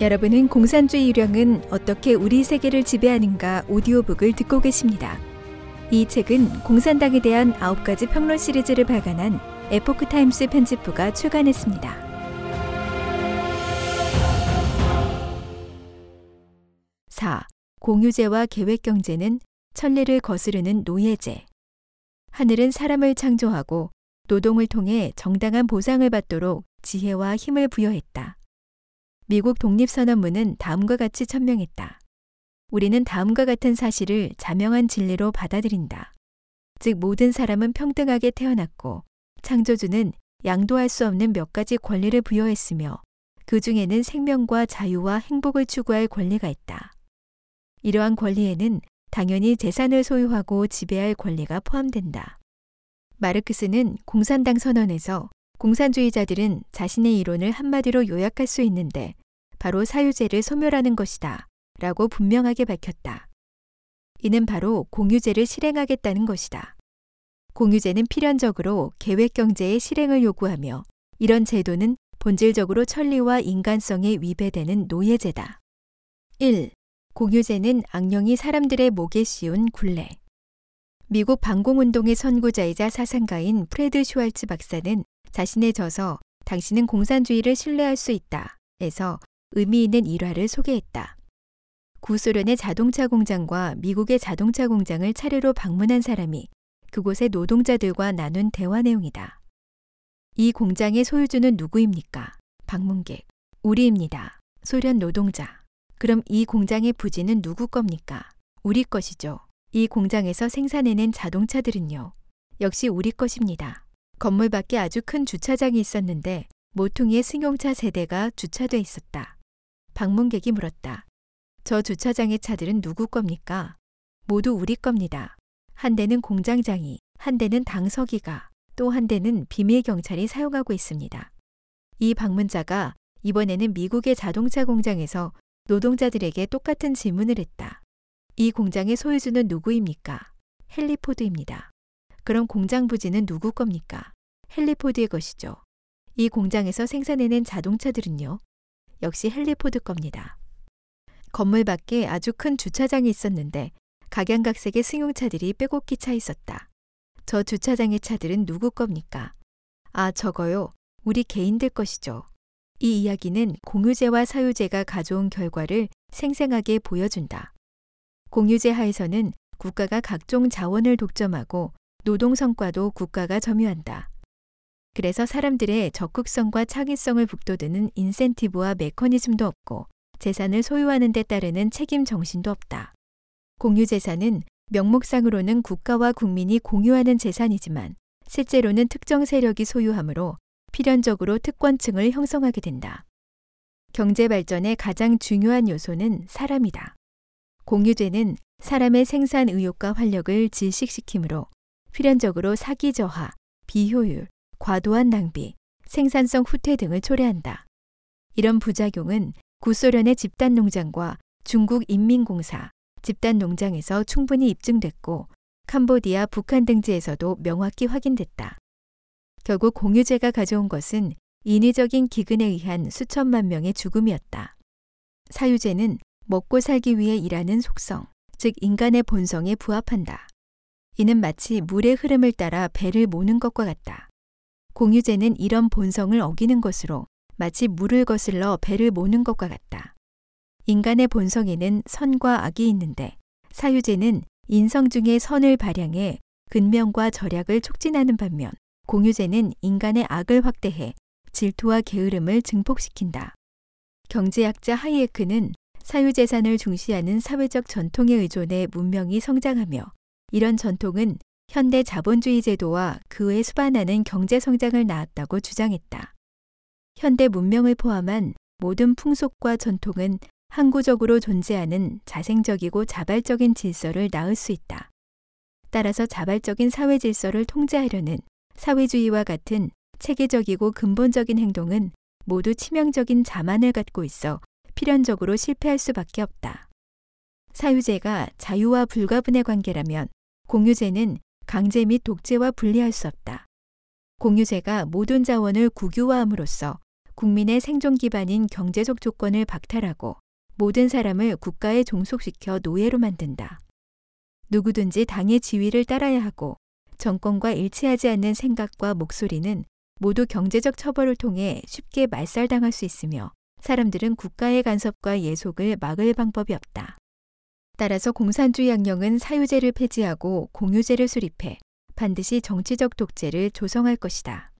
여러분은 공산주의 유령은 어떻게 우리 세계를 지배하는가 오디오북을 듣고 계십니다. 이 책은 공산당에 대한 9가지 평론 시리즈를 발간한 에포크 타임스 편집부가 출간했습니다. 4. 공유제와 계획경제는 천리를 거스르는 노예제. 하늘은 사람을 창조하고 노동을 통해 정당한 보상을 받도록 지혜와 힘을 부여했다. 미국 독립선언문은 다음과 같이 천명했다. 우리는 다음과 같은 사실을 자명한 진리로 받아들인다. 즉, 모든 사람은 평등하게 태어났고, 창조주는 양도할 수 없는 몇 가지 권리를 부여했으며, 그 중에는 생명과 자유와 행복을 추구할 권리가 있다. 이러한 권리에는 당연히 재산을 소유하고 지배할 권리가 포함된다. 마르크스는 공산당 선언에서 공산주의자들은 자신의 이론을 한마디로 요약할 수 있는데 바로 사유제를 소멸하는 것이다. 라고 분명하게 밝혔다. 이는 바로 공유제를 실행하겠다는 것이다. 공유제는 필연적으로 계획 경제의 실행을 요구하며 이런 제도는 본질적으로 천리와 인간성에 위배되는 노예제다. 1. 공유제는 악령이 사람들의 목에 씌운 굴레. 미국 반공운동의 선구자이자 사상가인 프레드 슈왈츠 박사는 자신의 저서 당신은 공산주의를 신뢰할 수 있다. 에서 의미 있는 일화를 소개했다. 구소련의 자동차 공장과 미국의 자동차 공장을 차례로 방문한 사람이 그곳의 노동자들과 나눈 대화 내용이다. 이 공장의 소유주는 누구입니까? 방문객. 우리입니다. 소련 노동자. 그럼 이 공장의 부지는 누구 겁니까? 우리 것이죠. 이 공장에서 생산해낸 자동차들은요. 역시 우리 것입니다. 건물 밖에 아주 큰 주차장이 있었는데 모퉁이의 승용차 세대가 주차돼 있었다. 방문객이 물었다. 저 주차장의 차들은 누구 겁니까? 모두 우리 겁니다. 한 대는 공장장이, 한 대는 당서기가, 또 한 대는 비밀 경찰이 사용하고 있습니다. 이 방문자가 이번에는 미국의 자동차 공장에서 노동자들에게 똑같은 질문을 했다. 이 공장의 소유주는 누구입니까? 헨리포드입니다. 그럼 공장 부지는 누구 겁니까? 헨리포드의 것이죠. 이 공장에서 생산해낸 자동차들은요. 역시 헨리포드 겁니다. 건물 밖에 아주 큰 주차장이 있었는데 각양각색의 승용차들이 빼곡히 차 있었다. 저 주차장의 차들은 누구 겁니까? 아, 저거요. 우리 개인들 것이죠. 이 이야기는 공유제와 사유제가 가져온 결과를 생생하게 보여준다. 공유제 하에서는 국가가 각종 자원을 독점하고 노동 성과도 국가가 점유한다. 그래서 사람들의 적극성과 창의성을 북돋우는 인센티브와 메커니즘도 없고 재산을 소유하는 데 따르는 책임 정신도 없다. 공유 재산은 명목상으로는 국가와 국민이 공유하는 재산이지만 실제로는 특정 세력이 소유하므로 필연적으로 특권층을 형성하게 된다. 경제 발전의 가장 중요한 요소는 사람이다. 공유제는 사람의 생산 의욕과 활력을 질식시키므로 필연적으로 사기 저하, 비효율, 과도한 낭비, 생산성 후퇴 등을 초래한다. 이런 부작용은 구소련의 집단 농장과 중국 인민공사, 집단 농장에서 충분히 입증됐고 캄보디아, 북한 등지에서도 명확히 확인됐다. 결국 공유제가 가져온 것은 인위적인 기근에 의한 수천만 명의 죽음이었다. 사유제는 먹고 살기 위해 일하는 속성, 즉 인간의 본성에 부합한다. 이는 마치 물의 흐름을 따라 배를 모는 것과 같다. 공유제는 이런 본성을 어기는 것으로 마치 물을 거슬러 배를 모는 것과 같다. 인간의 본성에는 선과 악이 있는데 사유제는 인성 중에 선을 발양해 근명과 절약을 촉진하는 반면 공유제는 인간의 악을 확대해 질투와 게으름을 증폭시킨다. 경제학자 하이에크는 사유재산을 중시하는 사회적 전통에 의존해 문명이 성장하며 이런 전통은 현대 자본주의 제도와 그에 수반하는 경제 성장을 낳았다고 주장했다. 현대 문명을 포함한 모든 풍속과 전통은 항구적으로 존재하는 자생적이고 자발적인 질서를 낳을 수 있다. 따라서 자발적인 사회 질서를 통제하려는 사회주의와 같은 체계적이고 근본적인 행동은 모두 치명적인 자만을 갖고 있어 필연적으로 실패할 수밖에 없다. 사유제가 자유와 불가분의 관계라면 공유제는 강제 및 독재와 분리할 수 없다. 공유제가 모든 자원을 국유화함으로써 국민의 생존 기반인 경제적 조건을 박탈하고 모든 사람을 국가에 종속시켜 노예로 만든다. 누구든지 당의 지위를 따라야 하고 정권과 일치하지 않는 생각과 목소리는 모두 경제적 처벌을 통해 쉽게 말살당할 수 있으며 사람들은 국가의 간섭과 예속을 막을 방법이 없다. 따라서 공산주의 양령은 사유제를 폐지하고 공유제를 수립해 반드시 정치적 독재를 조성할 것이다.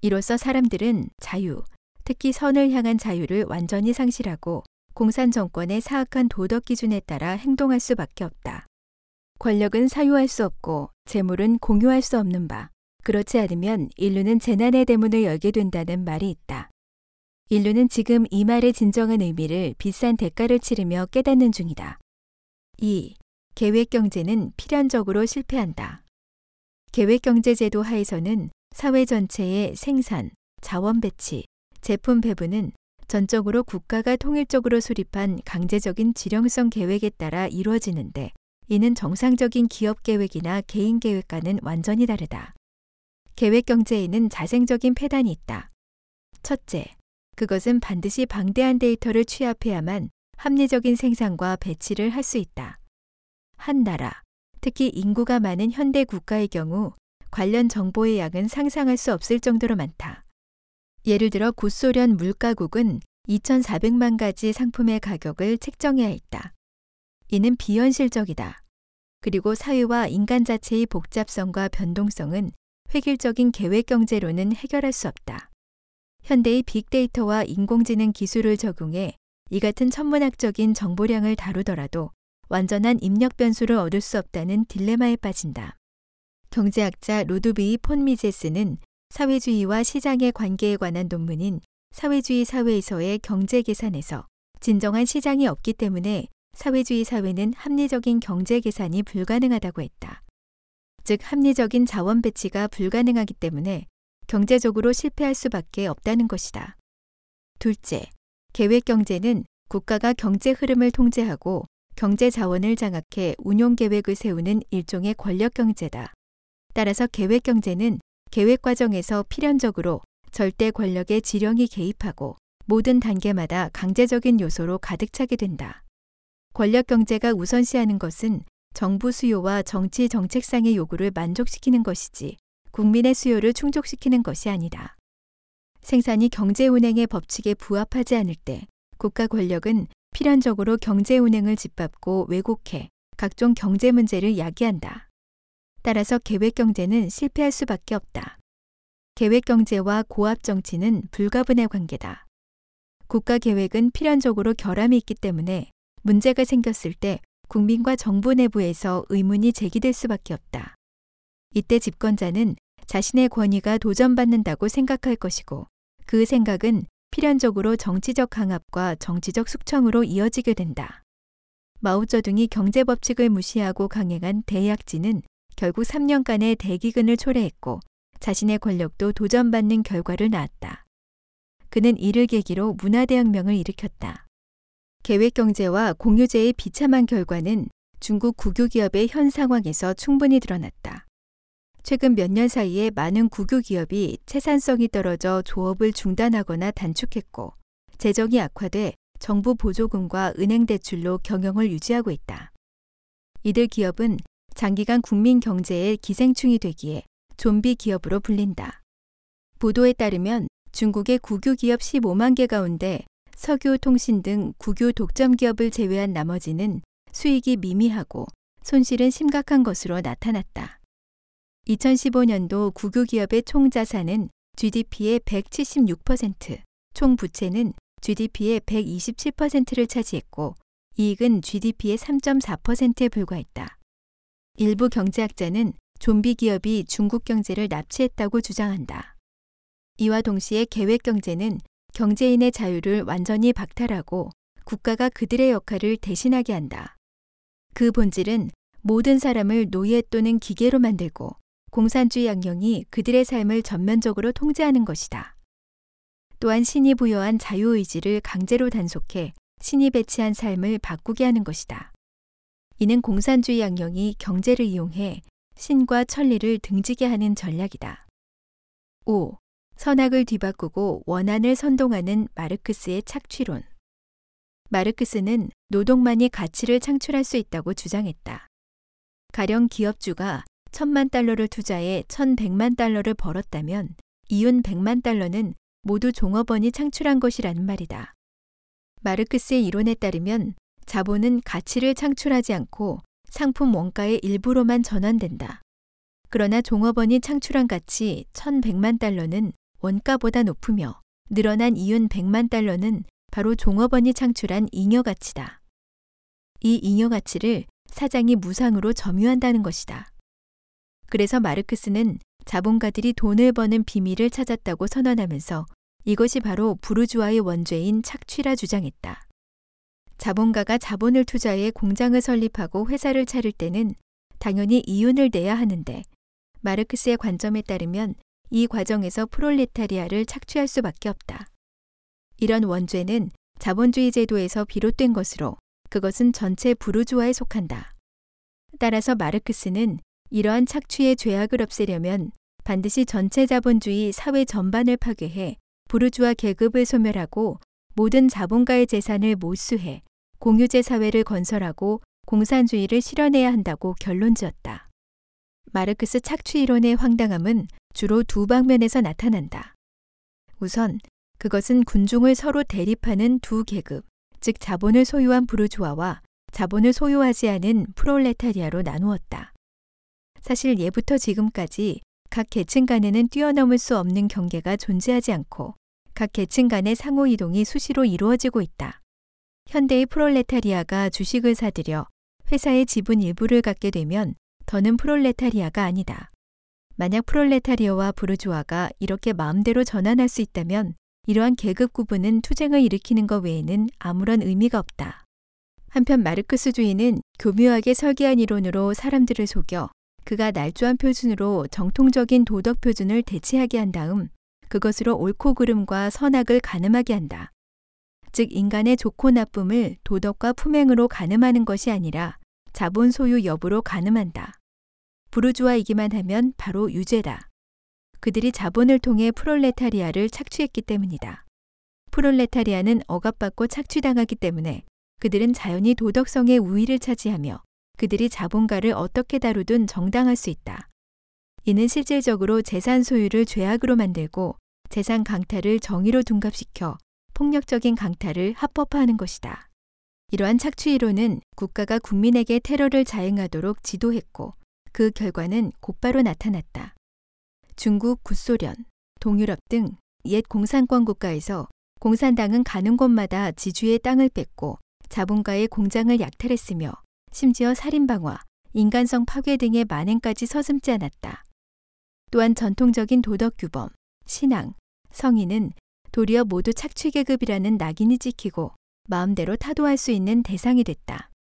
이로써 사람들은 자유, 특히 선을 향한 자유를 완전히 상실하고 공산 정권의 사악한 도덕 기준에 따라 행동할 수밖에 없다. 권력은 사유할 수 없고 재물은 공유할 수 없는 바. 그렇지 않으면 인류는 재난의 대문을 열게 된다는 말이 있다. 인류는 지금 이 말의 진정한 의미를 비싼 대가를 치르며 깨닫는 중이다. 2. 계획 경제는 필연적으로 실패한다. 계획 경제 제도 하에서는 사회 전체의 생산, 자원 배치, 제품 배분은 전적으로 국가가 통일적으로 수립한 강제적인 지령성 계획에 따라 이루어지는데 이는 정상적인 기업 계획이나 개인 계획과는 완전히 다르다. 계획 경제에는 자생적인 폐단이 있다. 첫째, 그것은 반드시 방대한 데이터를 취합해야만 합리적인 생산과 배치를 할 수 있다. 한 나라, 특히 인구가 많은 현대 국가의 경우 관련 정보의 양은 상상할 수 없을 정도로 많다. 예를 들어 구소련 물가국은 2,400만 가지 상품의 가격을 책정해야 했다. 이는 비현실적이다. 그리고 사회와 인간 자체의 복잡성과 변동성은 획일적인 계획 경제로는 해결할 수 없다. 현대의 빅데이터와 인공지능 기술을 적용해 이 같은 천문학적인 정보량을 다루더라도 완전한 입력 변수를 얻을 수 없다는 딜레마에 빠진다. 경제학자 로드비이 폰미제스는 사회주의와 시장의 관계에 관한 논문인 사회주의 사회에서의 경제 계산에서 진정한 시장이 없기 때문에 사회주의 사회는 합리적인 경제 계산이 불가능하다고 했다. 즉, 합리적인 자원 배치가 불가능하기 때문에 경제적으로 실패할 수밖에 없다는 것이다. 둘째, 계획 경제는 국가가 경제 흐름을 통제하고 경제 자원을 장악해 운용 계획을 세우는 일종의 권력 경제다. 따라서 계획 경제는 계획 과정에서 필연적으로 절대 권력의 지령이 개입하고 모든 단계마다 강제적인 요소로 가득 차게 된다. 권력 경제가 우선시하는 것은 정부 수요와 정치 정책상의 요구를 만족시키는 것이지 국민의 수요를 충족시키는 것이 아니다. 생산이 경제 운행의 법칙에 부합하지 않을 때 국가 권력은 필연적으로 경제 운행을 짓밟고 왜곡해 각종 경제 문제를 야기한다. 따라서 계획 경제는 실패할 수밖에 없다. 계획 경제와 고압 정치는 불가분의 관계다. 국가 계획은 필연적으로 결함이 있기 때문에 문제가 생겼을 때 국민과 정부 내부에서 의문이 제기될 수밖에 없다. 이때 집권자는 자신의 권위가 도전받는다고 생각할 것이고 그 생각은 필연적으로 정치적 강압과 정치적 숙청으로 이어지게 된다. 마오쩌둥이 경제 법칙을 무시하고 강행한 대약진은 결국 3년간의 대기근을 초래했고 자신의 권력도 도전받는 결과를 낳았다. 그는 이를 계기로 문화대혁명을 일으켰다. 계획 경제와 공유제의 비참한 결과는 중국 국유기업의 현 상황에서 충분히 드러났다. 최근 몇 년 사이에 많은 국유 기업이 채산성이 떨어져 조업을 중단하거나 단축했고 재정이 악화돼 정부 보조금과 은행 대출로 경영을 유지하고 있다. 이들 기업은 장기간 국민 경제의 기생충이 되기에 좀비 기업으로 불린다. 보도에 따르면 중국의 국유 기업 15만 개 가운데 석유, 통신 등 국유 독점 기업을 제외한 나머지는 수익이 미미하고 손실은 심각한 것으로 나타났다. 2015년도 국유 기업의 총 자산은 GDP의 176%, 총 부채는 GDP의 127%를 차지했고 이익은 GDP의 3.4%에 불과했다. 일부 경제학자는 좀비 기업이 중국 경제를 납치했다고 주장한다. 이와 동시에 계획 경제는 경제인의 자유를 완전히 박탈하고 국가가 그들의 역할을 대신하게 한다. 그 본질은 모든 사람을 노예 또는 기계로 만들고 공산주의 양령이 그들의 삶을 전면적으로 통제하는 것이다. 또한 신이 부여한 자유의지를 강제로 단속해 신이 배치한 삶을 바꾸게 하는 것이다. 이는 공산주의 양령이 경제를 이용해 신과 천리를 등지게 하는 전략이다. 5. 선악을 뒤바꾸고 원한을 선동하는 마르크스의 착취론. 마르크스는 노동만이 가치를 창출할 수 있다고 주장했다. 가령 기업주가 천만 달러를 투자해 천백만 달러를 벌었다면 이윤 백만 달러는 모두 종업원이 창출한 것이라는 말이다. 마르크스의 이론에 따르면 자본은 가치를 창출하지 않고 상품 원가의 일부로만 전환된다. 그러나 종업원이 창출한 가치 1100만 달러는 원가보다 높으며 늘어난 이윤 100만 달러는 바로 종업원이 창출한 잉여 가치다. 이 잉여 가치를 사장이 무상으로 점유한다는 것이다. 그래서 마르크스는 자본가들이 돈을 버는 비밀을 찾았다고 선언하면서 이것이 바로 부르주아의 원죄인 착취라 주장했다. 자본가가 자본을 투자해 공장을 설립하고 회사를 차릴 때는 당연히 이윤을 내야 하는데 마르크스의 관점에 따르면 이 과정에서 프롤레타리아를 착취할 수밖에 없다. 이런 원죄는 자본주의 제도에서 비롯된 것으로 그것은 전체 부르주아에 속한다. 따라서 마르크스는 이러한 착취의 죄악을 없애려면 반드시 전체 자본주의 사회 전반을 파괴해 부르주아 계급을 소멸하고 모든 자본가의 재산을 몰수해 공유제 사회를 건설하고 공산주의를 실현해야 한다고 결론 지었다. 마르크스 착취 이론의 황당함은 주로 두 방면에서 나타난다. 우선 그것은 군중을 서로 대립하는 두 계급, 즉 자본을 소유한 부르주아와 자본을 소유하지 않은 프롤레타리아로 나누었다. 사실 예부터 지금까지 각 계층 간에는 뛰어넘을 수 없는 경계가 존재하지 않고 각 계층 간의 상호 이동이 수시로 이루어지고 있다. 현대의 프롤레타리아가 주식을 사들여 회사의 지분 일부를 갖게 되면 더는 프롤레타리아가 아니다. 만약 프롤레타리아와 부르주아가 이렇게 마음대로 전환할 수 있다면 이러한 계급 구분은 투쟁을 일으키는 것 외에는 아무런 의미가 없다. 한편 마르크스주의는 교묘하게 설계한 이론으로 사람들을 속여 그가 날조한 표준으로 정통적인 도덕 표준을 대체하게 한 다음 그것으로 옳고 그름과 선악을 가늠하게 한다. 즉 인간의 좋고 나쁨을 도덕과 품행으로 가늠하는 것이 아니라 자본 소유 여부로 가늠한다. 부르주아이기만 하면 바로 유죄다. 그들이 자본을 통해 프롤레타리아를 착취했기 때문이다. 프롤레타리아는 억압받고 착취당하기 때문에 그들은 자연히 도덕성의 우위를 차지하며 그들이 자본가를 어떻게 다루든 정당할 수 있다. 이는 실질적으로 재산 소유를 죄악으로 만들고 재산 강탈을 정의로 둔갑시켜 폭력적인 강탈을 합법화하는 것이다. 이러한 착취 이론은 국가가 국민에게 테러를 자행하도록 지도했고 그 결과는 곧바로 나타났다. 중국, 구소련, 동유럽 등 옛 공산권 국가에서 공산당은 가는 곳마다 지주의 땅을 뺏고 자본가의 공장을 약탈했으며 심지어 살인방화, 인간성 파괴 등의 만행까지 서슴지 않았다. 또한 전통적인 도덕 규범, 신앙, 성인은 도리어 모두 착취계급이라는 낙인이 찍히고 마음대로 타도할 수 있는 대상이 됐다.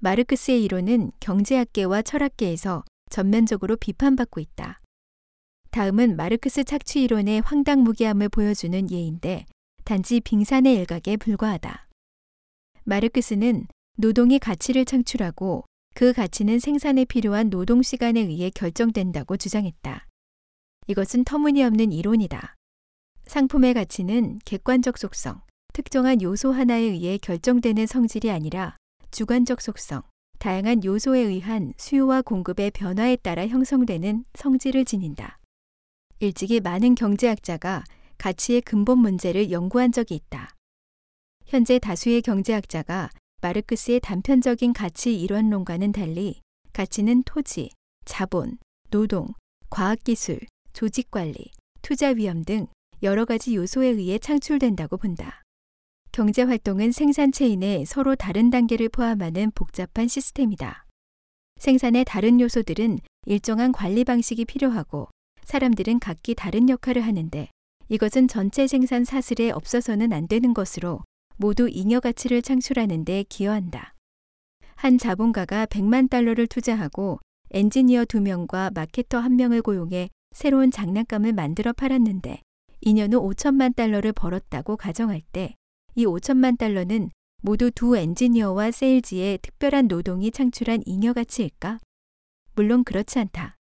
마르크스의 이론은 경제학계와 철학계에서 전면적으로 비판받고 있다. 다음은 마르크스 착취 이론의 황당무계함을 보여주는 예인데 단지 빙산의 일각에 불과하다. 마르크스는 노동이 가치를 창출하고 그 가치는 생산에 필요한 노동 시간에 의해 결정된다고 주장했다. 이것은 터무니없는 이론이다. 상품의 가치는 객관적 속성, 특정한 요소 하나에 의해 결정되는 성질이 아니라 주관적 속성, 다양한 요소에 의한 수요와 공급의 변화에 따라 형성되는 성질을 지닌다. 일찍이 많은 경제학자가 가치의 근본 문제를 연구한 적이 있다. 현재 다수의 경제학자가 마르크스의 단편적인 가치 이론론과는 달리 가치는 토지, 자본, 노동, 과학기술, 조직관리, 투자 위험 등 여러 가지 요소에 의해 창출된다고 본다. 경제 활동은 생산 체인에 서로 다른 단계를 포함하는 복잡한 시스템이다. 생산의 다른 요소들은 일정한 관리 방식이 필요하고 사람들은 각기 다른 역할을 하는데 이것은 전체 생산 사슬에 없어서는 안 되는 것으로 모두 잉여 가치를 창출하는 데 기여한다. 한 자본가가 100만 달러를 투자하고 엔지니어 2명과 마케터 1명을 고용해 새로운 장난감을 만들어 팔았는데 2년 후 5천만 달러를 벌었다고 가정할 때 이 5천만 달러는 모두 두 엔지니어와 세일즈의 특별한 노동이 창출한 잉여 가치일까? 물론 그렇지 않다.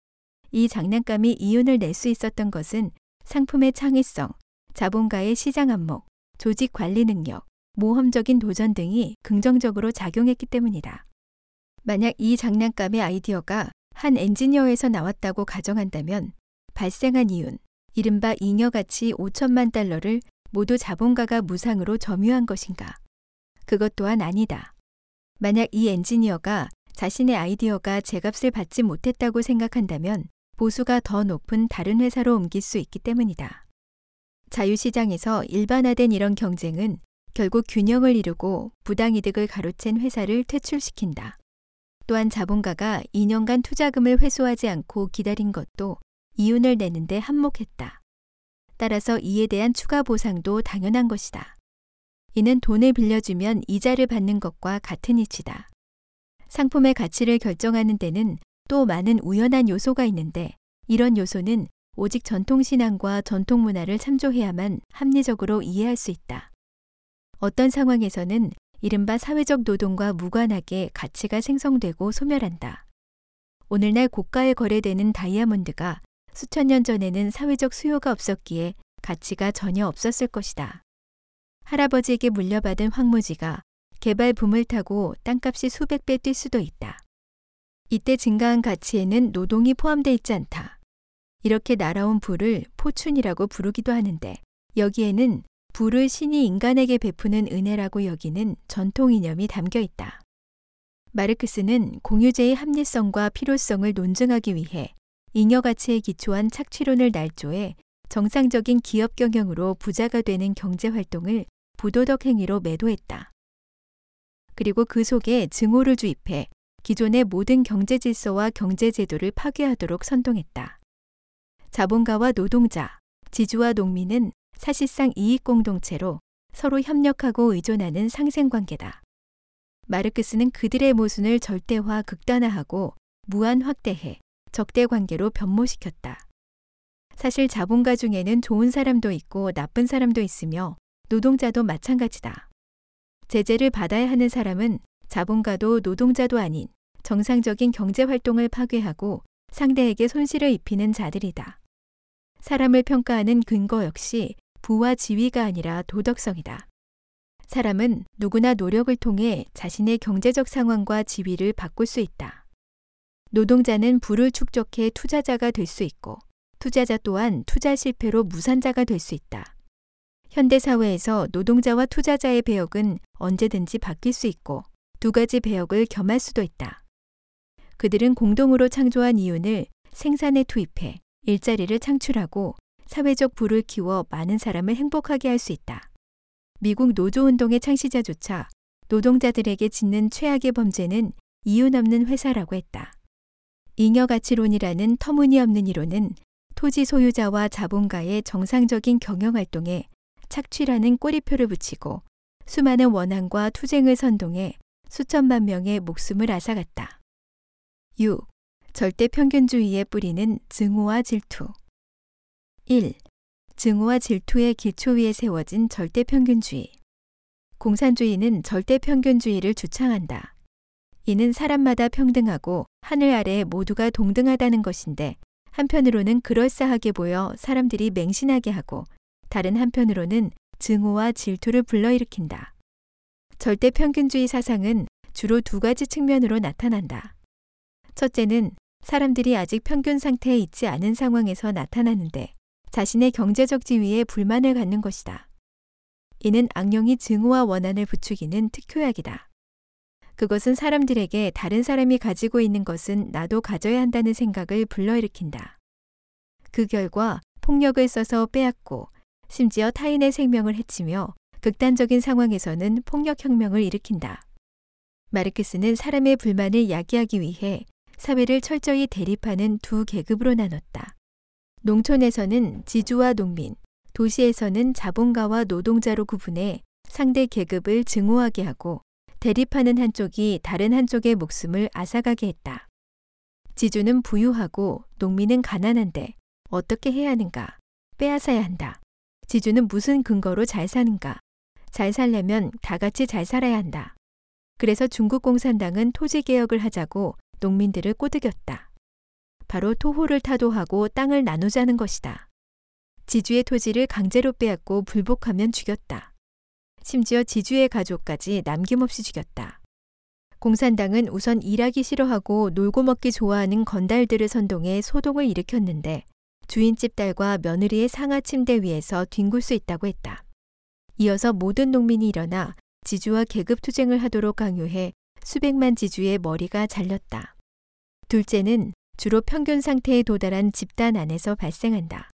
이 장난감이 이윤을 낼 수 있었던 것은 상품의 창의성, 자본가의 시장 안목, 조직 관리 능력, 모험적인 도전 등이 긍정적으로 작용했기 때문이다. 만약 이 장난감의 아이디어가 한 엔지니어에서 나왔다고 가정한다면 발생한 이윤, 이른바 잉여가치 5천만 달러를 모두 자본가가 무상으로 점유한 것인가? 그것 또한 아니다. 만약 이 엔지니어가 자신의 아이디어가 제값을 받지 못했다고 생각한다면 보수가 더 높은 다른 회사로 옮길 수 있기 때문이다. 자유시장에서 일반화된 이런 경쟁은 결국 균형을 이루고 부당이득을 가로챈 회사를 퇴출시킨다. 또한 자본가가 2년간 투자금을 회수하지 않고 기다린 것도 이윤을 내는데 한몫했다. 따라서 이에 대한 추가 보상도 당연한 것이다. 이는 돈을 빌려주면 이자를 받는 것과 같은 이치다. 상품의 가치를 결정하는 데는 또 많은 우연한 요소가 있는데 이런 요소는 오직 전통신앙과 전통문화를 참조해야만 합리적으로 이해할 수 있다. 어떤 상황에서는 이른바 사회적 노동과 무관하게 가치가 생성되고 소멸한다. 오늘날 고가에 거래되는 다이아몬드가 수천 년 전에는 사회적 수요가 없었기에 가치가 전혀 없었을 것이다. 할아버지에게 물려받은 황무지가 개발 붐을 타고 땅값이 수백 배 뛸 수도 있다. 이때 증가한 가치에는 노동이 포함되어 있지 않다. 이렇게 날아온 부를 포춘이라고 부르기도 하는데 여기에는 부를 신이 인간에게 베푸는 은혜라고 여기는 전통 이념이 담겨 있다. 마르크스는 공유제의 합리성과 필요성을 논증하기 위해 잉여 가치에 기초한 착취론을 날조해 정상적인 기업 경영으로 부자가 되는 경제 활동을 부도덕 행위로 매도했다. 그리고 그 속에 증오를 주입해 기존의 모든 경제 질서와 경제 제도를 파괴하도록 선동했다. 자본가와 노동자, 지주와 농민은 사실상 이익 공동체로 서로 협력하고 의존하는 상생 관계다. 마르크스는 그들의 모순을 절대화 극단화하고 무한 확대해 적대 관계로 변모시켰다. 사실 자본가 중에는 좋은 사람도 있고 나쁜 사람도 있으며 노동자도 마찬가지다. 제재를 받아야 하는 사람은 자본가도 노동자도 아닌 정상적인 경제 활동을 파괴하고 상대에게 손실을 입히는 자들이다. 사람을 평가하는 근거 역시 부와 지위가 아니라 도덕성이다. 사람은 누구나 노력을 통해 자신의 경제적 상황과 지위를 바꿀 수 있다. 노동자는 부를 축적해 투자자가 될 수 있고 투자자 또한 투자 실패로 무산자가 될 수 있다. 현대 사회에서 노동자와 투자자의 배역은 언제든지 바뀔 수 있고 두 가지 배역을 겸할 수도 있다. 그들은 공동으로 창조한 이윤을 생산에 투입해 일자리를 창출하고 사회적 부를 키워 많은 사람을 행복하게 할 수 있다. 미국 노조운동의 창시자조차 노동자들에게 짓는 최악의 범죄는 이윤 없는 회사라고 했다. 잉여가치론이라는 터무니없는 이론은 토지 소유자와 자본가의 정상적인 경영 활동에 착취라는 꼬리표를 붙이고 수많은 원한과 투쟁을 선동해 수천만 명의 목숨을 앗아갔다. 6. 절대 평균주의의 뿌리는 증오와 질투. 1. 증오와 질투의 기초 위에 세워진 절대 평균주의. 공산주의는 절대 평균주의를 주창한다. 이는 사람마다 평등하고 하늘 아래 모두가 동등하다는 것인데 한편으로는 그럴싸하게 보여 사람들이 맹신하게 하고 다른 한편으로는 증오와 질투를 불러일으킨다. 절대 평균주의 사상은 주로 두 가지 측면으로 나타난다. 첫째는 사람들이 아직 평균 상태에 있지 않은 상황에서 나타나는데 자신의 경제적 지위에 불만을 갖는 것이다. 이는 악령이 증오와 원한을 부추기는 특효약이다. 그것은 사람들에게 다른 사람이 가지고 있는 것은 나도 가져야 한다는 생각을 불러일으킨다. 그 결과 폭력을 써서 빼앗고 심지어 타인의 생명을 해치며 극단적인 상황에서는 폭력혁명을 일으킨다. 마르크스는 사람의 불만을 야기하기 위해 사회를 철저히 대립하는 두 계급으로 나눴다. 농촌에서는 지주와 농민, 도시에서는 자본가와 노동자로 구분해 상대 계급을 증오하게 하고 대립하는 한쪽이 다른 한쪽의 목숨을 앗아가게 했다. 지주는 부유하고 농민은 가난한데 어떻게 해야 하는가? 빼앗아야 한다. 지주는 무슨 근거로 잘 사는가? 잘 살려면 다 같이 잘 살아야 한다. 그래서 중국 공산당은 토지 개혁을 하자고 농민들을 꼬드겼다. 바로 토호를 타도하고 땅을 나누자는 것이다. 지주의 토지를 강제로 빼앗고 불복하면 죽였다. 심지어 지주의 가족까지 남김없이 죽였다. 공산당은 우선 일하기 싫어하고 놀고 먹기 좋아하는 건달들을 선동해 소동을 일으켰는데 주인집 딸과 며느리의 상하 침대 위에서 뒹굴 수 있다고 했다. 이어서 모든 농민이 일어나 지주와 계급 투쟁을 하도록 강요해 수백만 지주의 머리가 잘렸다. 둘째는 주로 평균 상태에 도달한 집단 안에서 발생한다.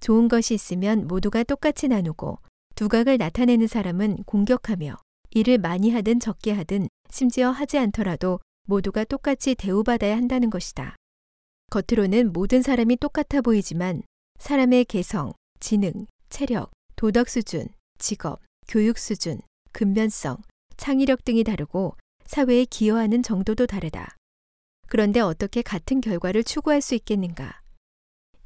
좋은 것이 있으면 모두가 똑같이 나누고 두각을 나타내는 사람은 공격하며 일을 많이 하든 적게 하든 심지어 하지 않더라도 모두가 똑같이 대우받아야 한다는 것이다. 겉으로는 모든 사람이 똑같아 보이지만 사람의 개성, 지능, 체력, 도덕 수준, 직업, 교육 수준, 근면성, 창의력 등이 다르고 사회에 기여하는 정도도 다르다. 그런데 어떻게 같은 결과를 추구할 수 있겠는가?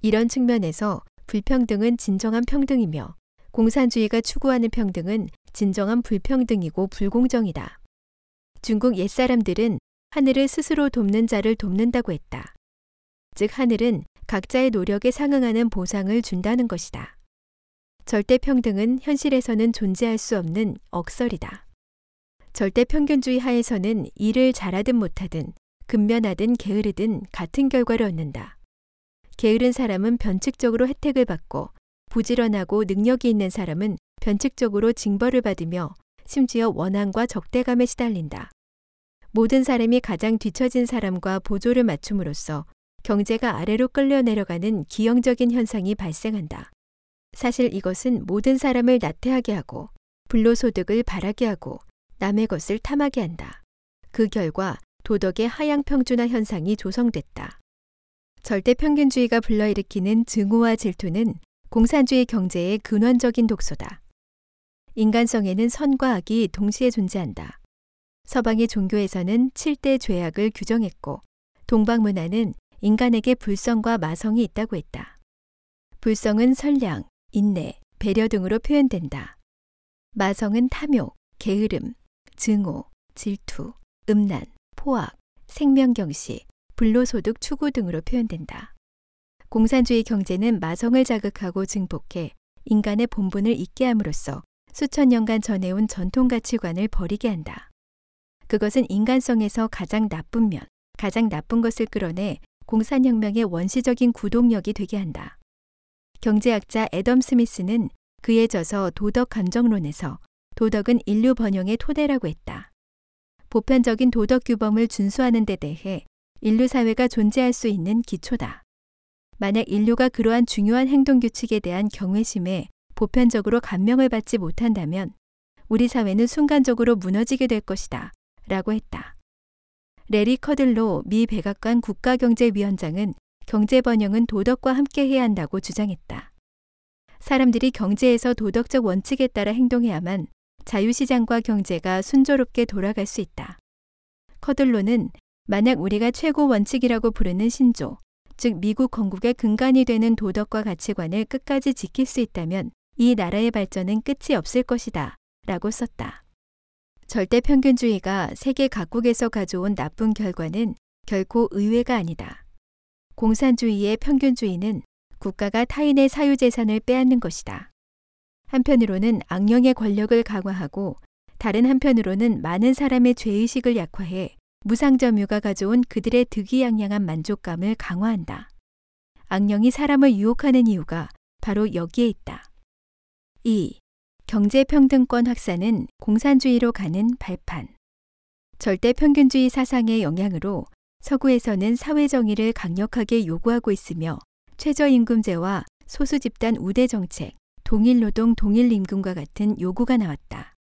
이런 측면에서 불평등은 진정한 평등이며 공산주의가 추구하는 평등은 진정한 불평등이고 불공정이다. 중국 옛사람들은 하늘을 스스로 돕는 자를 돕는다고 했다. 즉, 하늘은 각자의 노력에 상응하는 보상을 준다는 것이다. 절대 평등은 현실에서는 존재할 수 없는 억설이다. 절대 평균주의 하에서는 일을 잘하든 못하든 근면하든 게으르든 같은 결과를 얻는다. 게으른 사람은 변칙적으로 혜택을 받고 부지런하고 능력이 있는 사람은 변칙적으로 징벌을 받으며 심지어 원한과 적대감에 시달린다. 모든 사람이 가장 뒤처진 사람과 보조를 맞춤으로써 경제가 아래로 끌려 내려가는 기형적인 현상이 발생한다. 사실 이것은 모든 사람을 나태하게 하고 불로소득을 바라게 하고 남의 것을 탐하게 한다. 그 결과 도덕의 하향 평준화 현상이 조성됐다. 절대 평균주의가 불러일으키는 증오와 질투는 공산주의 경제의 근원적인 독소다. 인간성에는 선과 악이 동시에 존재한다. 서방의 종교에서는 7대 죄악을 규정했고 동방 문화는 인간에게 불성과 마성이 있다고 했다. 불성은 선량, 인내, 배려 등으로 표현된다. 마성은 탐욕, 게으름, 증오, 질투, 음란, 포악, 생명경시, 불로소득 추구 등으로 표현된다. 공산주의 경제는 마성을 자극하고 증폭해 인간의 본분을 잊게 함으로써 수천 년간 전해온 전통 가치관을 버리게 한다. 그것은 인간성에서 가장 나쁜 면, 가장 나쁜 것을 끌어내 공산혁명의 원시적인 구동력이 되게 한다. 경제학자 애덤 스미스는 그에 져서 도덕 감정론에서 도덕은 인류 번영의 토대라고 했다. 보편적인 도덕 규범을 준수하는 데 대해 인류 사회가 존재할 수 있는 기초다. 만약 인류가 그러한 중요한 행동 규칙에 대한 경외심에 보편적으로 감명을 받지 못한다면 우리 사회는 순간적으로 무너지게 될 것이다. 라고 했다. 레리 커들로 미 백악관 국가경제위원장은 경제 번영은 도덕과 함께 해야 한다고 주장했다. 사람들이 경제에서 도덕적 원칙에 따라 행동해야만 자유시장과 경제가 순조롭게 돌아갈 수 있다. 커들로는 만약 우리가 최고 원칙이라고 부르는 신조, 즉 미국 건국의 근간이 되는 도덕과 가치관을 끝까지 지킬 수 있다면 이 나라의 발전은 끝이 없을 것이다. 라고 썼다. 절대 평균주의가 세계 각국에서 가져온 나쁜 결과는 결코 의외가 아니다. 공산주의의 평균주의는 국가가 타인의 사유재산을 빼앗는 것이다. 한편으로는 악령의 권력을 강화하고 다른 한편으로는 많은 사람의 죄의식을 약화해 무상점유가 가져온 그들의 득이양양한 만족감을 강화한다. 악령이 사람을 유혹하는 이유가 바로 여기에 있다. 2. 경제평등권 확산은 공산주의로 가는 발판. 절대 평균주의 사상의 영향으로 서구에서는 사회정의를 강력하게 요구하고 있으며 최저임금제와 소수집단 우대정책, 동일 노동 동일 임금과 같은 요구가 나왔다.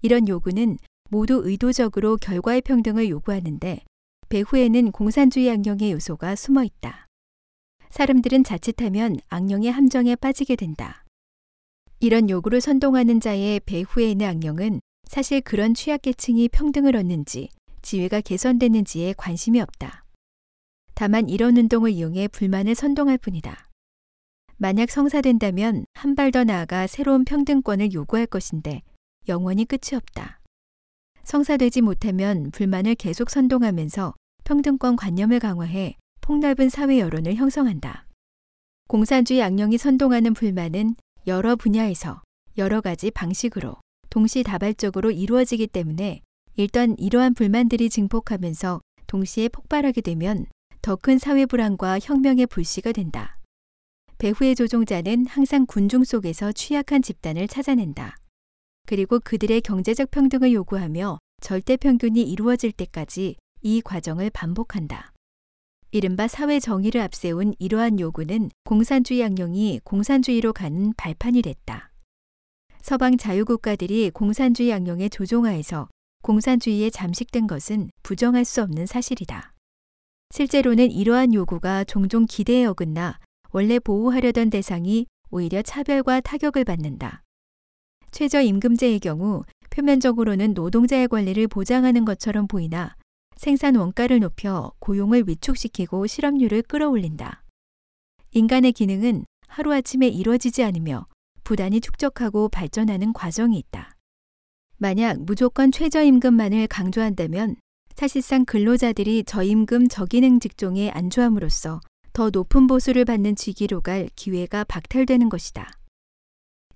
이런 요구는 모두 의도적으로 결과의 평등을 요구하는데 배후에는 공산주의 악령의 요소가 숨어 있다. 사람들은 자칫하면 악령의 함정에 빠지게 된다. 이런 요구를 선동하는 자의 배후에 있는 악령은 사실 그런 취약계층이 평등을 얻는지 지위가 개선됐는지에 관심이 없다. 다만 이런 운동을 이용해 불만을 선동할 뿐이다. 만약 성사된다면 한 발 더 나아가 새로운 평등권을 요구할 것인데 영원히 끝이 없다. 성사되지 못하면 불만을 계속 선동하면서 평등권 관념을 강화해 폭넓은 사회 여론을 형성한다. 공산주의 양령이 선동하는 불만은 여러 분야에서 여러 가지 방식으로 동시다발적으로 이루어지기 때문에 일단 이러한 불만들이 증폭하면서 동시에 폭발하게 되면 더 큰 사회 불안과 혁명의 불씨가 된다. 배후의 조종자는 항상 군중 속에서 취약한 집단을 찾아낸다. 그리고 그들의 경제적 평등을 요구하며 절대 평균이 이루어질 때까지 이 과정을 반복한다. 이른바 사회 정의를 앞세운 이러한 요구는 공산주의 양령이 공산주의로 가는 발판이 됐다. 서방 자유국가들이 공산주의 양령의 조종하에서 공산주의에 잠식된 것은 부정할 수 없는 사실이다. 실제로는 이러한 요구가 종종 기대에 어긋나 원래 보호하려던 대상이 오히려 차별과 타격을 받는다. 최저임금제의 경우 표면적으로는 노동자의 권리를 보장하는 것처럼 보이나 생산 원가를 높여 고용을 위축시키고 실업률을 끌어올린다. 인간의 기능은 하루아침에 이루어지지 않으며 부단히 축적하고 발전하는 과정이 있다. 만약 무조건 최저임금만을 강조한다면 사실상 근로자들이 저임금 저기능 직종에 안주함으로써 더 높은 보수를 받는 직위로 갈 기회가 박탈되는 것이다.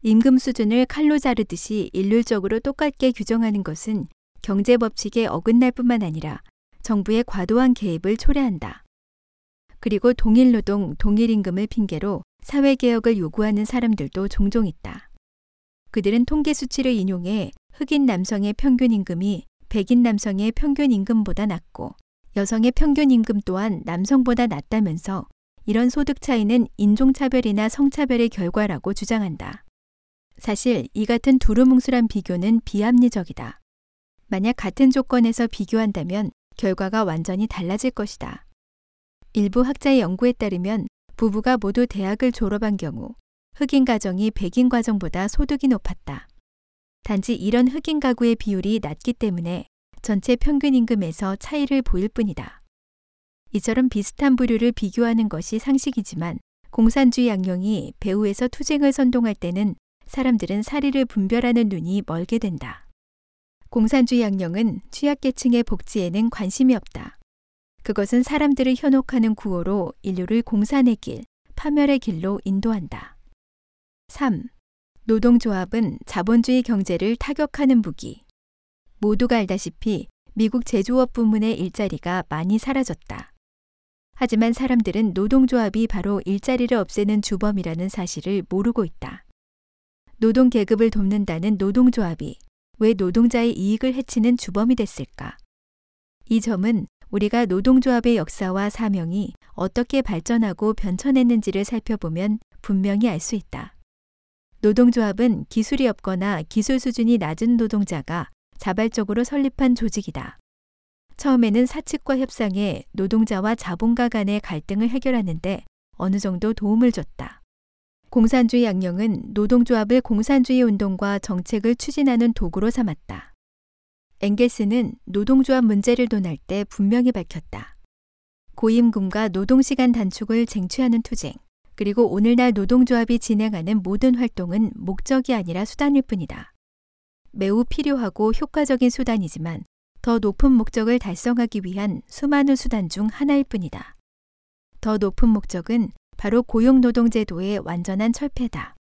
임금 수준을 칼로 자르듯이 일률적으로 똑같게 규정하는 것은 경제 법칙에 어긋날 뿐만 아니라 정부의 과도한 개입을 초래한다. 그리고 동일 노동, 동일 임금을 핑계로 사회 개혁을 요구하는 사람들도 종종 있다. 그들은 통계 수치를 인용해 흑인 남성의 평균 임금이 백인 남성의 평균 임금보다 낮고 여성의 평균 임금 또한 남성보다 낮다면서 이런 소득 차이는 인종차별이나 성차별의 결과라고 주장한다. 사실 이 같은 두루뭉술한 비교는 비합리적이다. 만약 같은 조건에서 비교한다면 결과가 완전히 달라질 것이다. 일부 학자의 연구에 따르면 부부가 모두 대학을 졸업한 경우 흑인 가정이 백인 가정보다 소득이 높았다. 단지 이런 흑인 가구의 비율이 낮기 때문에 전체 평균 임금에서 차이를 보일 뿐이다. 이처럼 비슷한 부류를 비교하는 것이 상식이지만 공산주의 양령이 배후에서 투쟁을 선동할 때는 사람들은 사리를 분별하는 눈이 멀게 된다. 공산주의 양령은 취약계층의 복지에는 관심이 없다. 그것은 사람들을 현혹하는 구호로 인류를 공산의 길, 파멸의 길로 인도한다. 3. 노동조합은 자본주의 경제를 타격하는 무기. 모두가 알다시피 미국 제조업 부문의 일자리가 많이 사라졌다. 하지만 사람들은 노동조합이 바로 일자리를 없애는 주범이라는 사실을 모르고 있다. 노동 계급을 돕는다는 노동조합이 왜 노동자의 이익을 해치는 주범이 됐을까? 이 점은 우리가 노동조합의 역사와 사명이 어떻게 발전하고 변천했는지를 살펴보면 분명히 알 수 있다. 노동조합은 기술이 없거나 기술 수준이 낮은 노동자가 자발적으로 설립한 조직이다. 처음에는 사측과 협상해 노동자와 자본가 간의 갈등을 해결하는데 어느 정도 도움을 줬다. 공산주의 양령은 노동조합을 공산주의 운동과 정책을 추진하는 도구로 삼았다. 엥게스는 노동조합 문제를 논할 때 분명히 밝혔다. 고임금과 노동시간 단축을 쟁취하는 투쟁, 그리고 오늘날 노동조합이 진행하는 모든 활동은 목적이 아니라 수단일 뿐이다. 매우 필요하고 효과적인 수단이지만 더 높은 목적을 달성하기 위한 수많은 수단 중 하나일 뿐이다. 더 높은 목적은 바로 고용노동제도의 완전한 철폐다.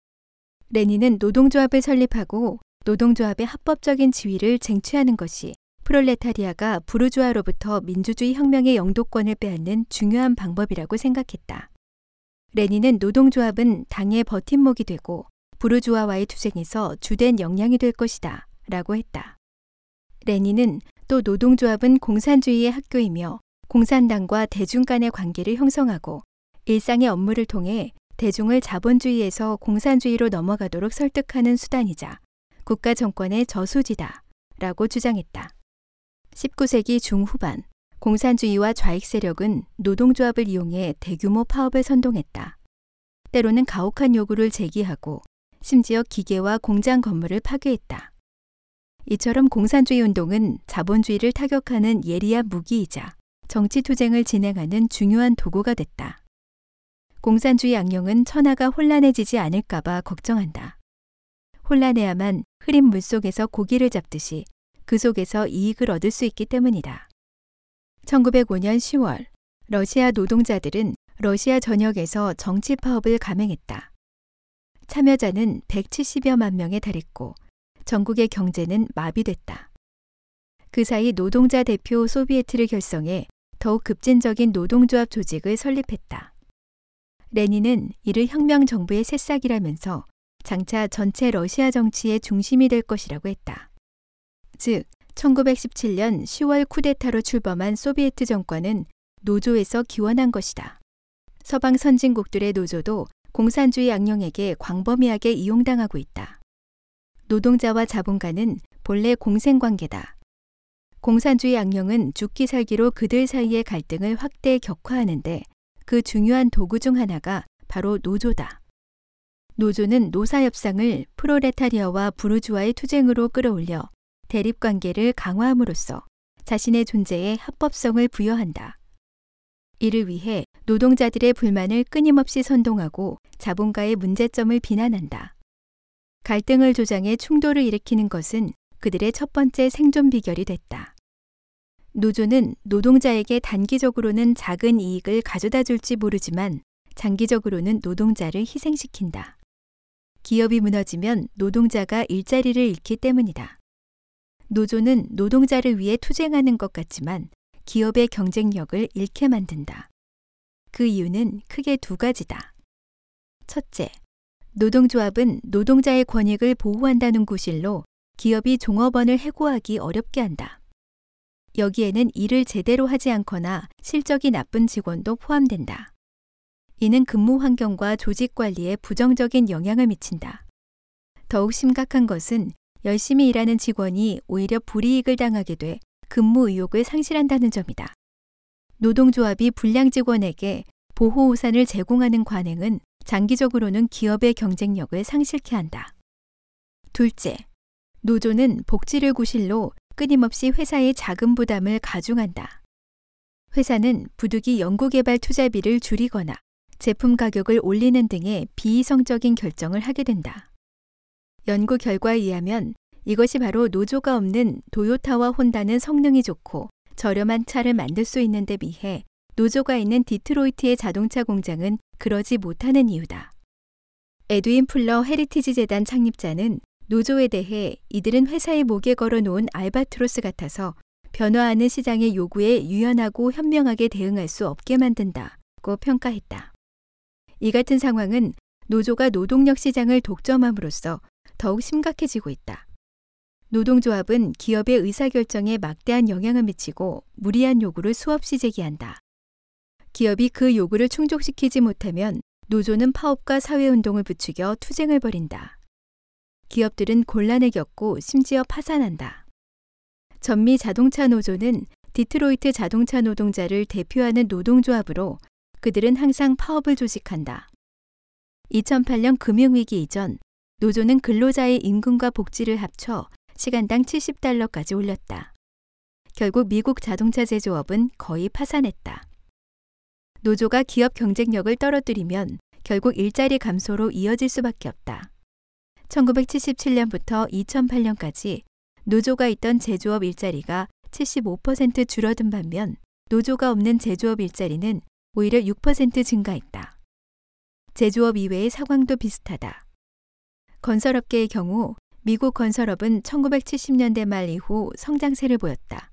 레닌은 노동조합을 설립하고 노동조합의 합법적인 지위를 쟁취하는 것이 프롤레타리아가 부르주아로부터 민주주의 혁명의 영도권을 빼앗는 중요한 방법이라고 생각했다. 레닌은 노동조합은 당의 버팀목이 되고 부르주아와의 투쟁에서 주된 역량이 될 것이다. 라고 했다. 레닌은 또 노동조합은 공산주의의 학교이며 공산당과 대중 간의 관계를 형성하고 일상의 업무를 통해 대중을 자본주의에서 공산주의로 넘어가도록 설득하는 수단이자 국가 정권의 저수지다. 라고 주장했다. 19세기 중후반 공산주의와 좌익 세력은 노동조합을 이용해 대규모 파업을 선동했다. 때로는 가혹한 요구를 제기하고 심지어 기계와 공장 건물을 파괴했다. 이처럼 공산주의 운동은 자본주의를 타격하는 예리한 무기이자 정치 투쟁을 진행하는 중요한 도구가 됐다. 공산주의 악령은 천하가 혼란해지지 않을까봐 걱정한다. 혼란해야만 흐린 물 속에서 고기를 잡듯이 그 속에서 이익을 얻을 수 있기 때문이다. 1905년 10월 러시아 노동자들은 러시아 전역에서 정치 파업을 감행했다. 참여자는 170여만 명에 달했고 전국의 경제는 마비됐다. 그 사이 노동자 대표 소비에트를 결성해 더욱 급진적인 노동조합 조직을 설립했다. 레닌은 이를 혁명 정부의 새싹이라면서 장차 전체 러시아 정치의 중심이 될 것이라고 했다. 즉, 1917년 10월 쿠데타로 출범한 소비에트 정권은 노조에서 기원한 것이다. 서방 선진국들의 노조도 공산주의 악령에게 광범위하게 이용당하고 있다. 노동자와 자본가는 본래 공생관계다. 공산주의 악령은 죽기 살기로 그들 사이의 갈등을 확대 격화하는데 그 중요한 도구 중 하나가 바로 노조다. 노조는 노사협상을 프로레타리아와 부르주아의 투쟁으로 끌어올려 대립관계를 강화함으로써 자신의 존재에 합법성을 부여한다. 이를 위해 노동자들의 불만을 끊임없이 선동하고 자본가의 문제점을 비난한다. 갈등을 조장해 충돌을 일으키는 것은 그들의 첫 번째 생존 비결이 됐다. 노조는 노동자에게 단기적으로는 작은 이익을 가져다 줄지 모르지만 장기적으로는 노동자를 희생시킨다. 기업이 무너지면 노동자가 일자리를 잃기 때문이다. 노조는 노동자를 위해 투쟁하는 것 같지만 기업의 경쟁력을 잃게 만든다. 그 이유는 크게 두 가지다. 첫째, 노동조합은 노동자의 권익을 보호한다는 구실로 기업이 종업원을 해고하기 어렵게 한다. 여기에는 일을 제대로 하지 않거나 실적이 나쁜 직원도 포함된다. 이는 근무 환경과 조직 관리에 부정적인 영향을 미친다. 더욱 심각한 것은 열심히 일하는 직원이 오히려 불이익을 당하게 돼 근무 의욕을 상실한다는 점이다. 노동조합이 불량 직원에게 보호 우산을 제공하는 관행은 장기적으로는 기업의 경쟁력을 상실케 한다. 둘째, 노조는 복지를 구실로 끊임없이 회사의 자금 부담을 가중한다. 회사는 부득이 연구개발 투자비를 줄이거나 제품 가격을 올리는 등의 비이성적인 결정을 하게 된다. 연구 결과에 의하면 이것이 바로 노조가 없는 도요타와 혼다는 성능이 좋고 저렴한 차를 만들 수 있는 데 비해 노조가 있는 디트로이트의 자동차 공장은 그러지 못하는 이유다. 에드윈 퓰너 헤리티지 재단 창립자는 노조에 대해 이들은 회사의 목에 걸어 놓은 알바트로스 같아서 변화하는 시장의 요구에 유연하고 현명하게 대응할 수 없게 만든다고 평가했다. 이 같은 상황은 노조가 노동력 시장을 독점함으로써 더욱 심각해지고 있다. 노동조합은 기업의 의사결정에 막대한 영향을 미치고 무리한 요구를 수없이 제기한다. 기업이 그 요구를 충족시키지 못하면 노조는 파업과 사회운동을 부추겨 투쟁을 벌인다. 기업들은 곤란을 겪고 심지어 파산한다. 전미 자동차 노조는 디트로이트 자동차 노동자를 대표하는 노동조합으로 그들은 항상 파업을 조직한다. 2008년 금융위기 이전 노조는 근로자의 임금과 복지를 합쳐 시간당 70달러까지 올렸다. 결국 미국 자동차 제조업은 거의 파산했다. 노조가 기업 경쟁력을 떨어뜨리면 결국 일자리 감소로 이어질 수밖에 없다. 1977년부터 2008년까지 노조가 있던 제조업 일자리가 75% 줄어든 반면 노조가 없는 제조업 일자리는 오히려 6% 증가했다. 제조업 이외의 상황도 비슷하다. 건설업계의 경우 미국 건설업은 1970년대 말 이후 성장세를 보였다.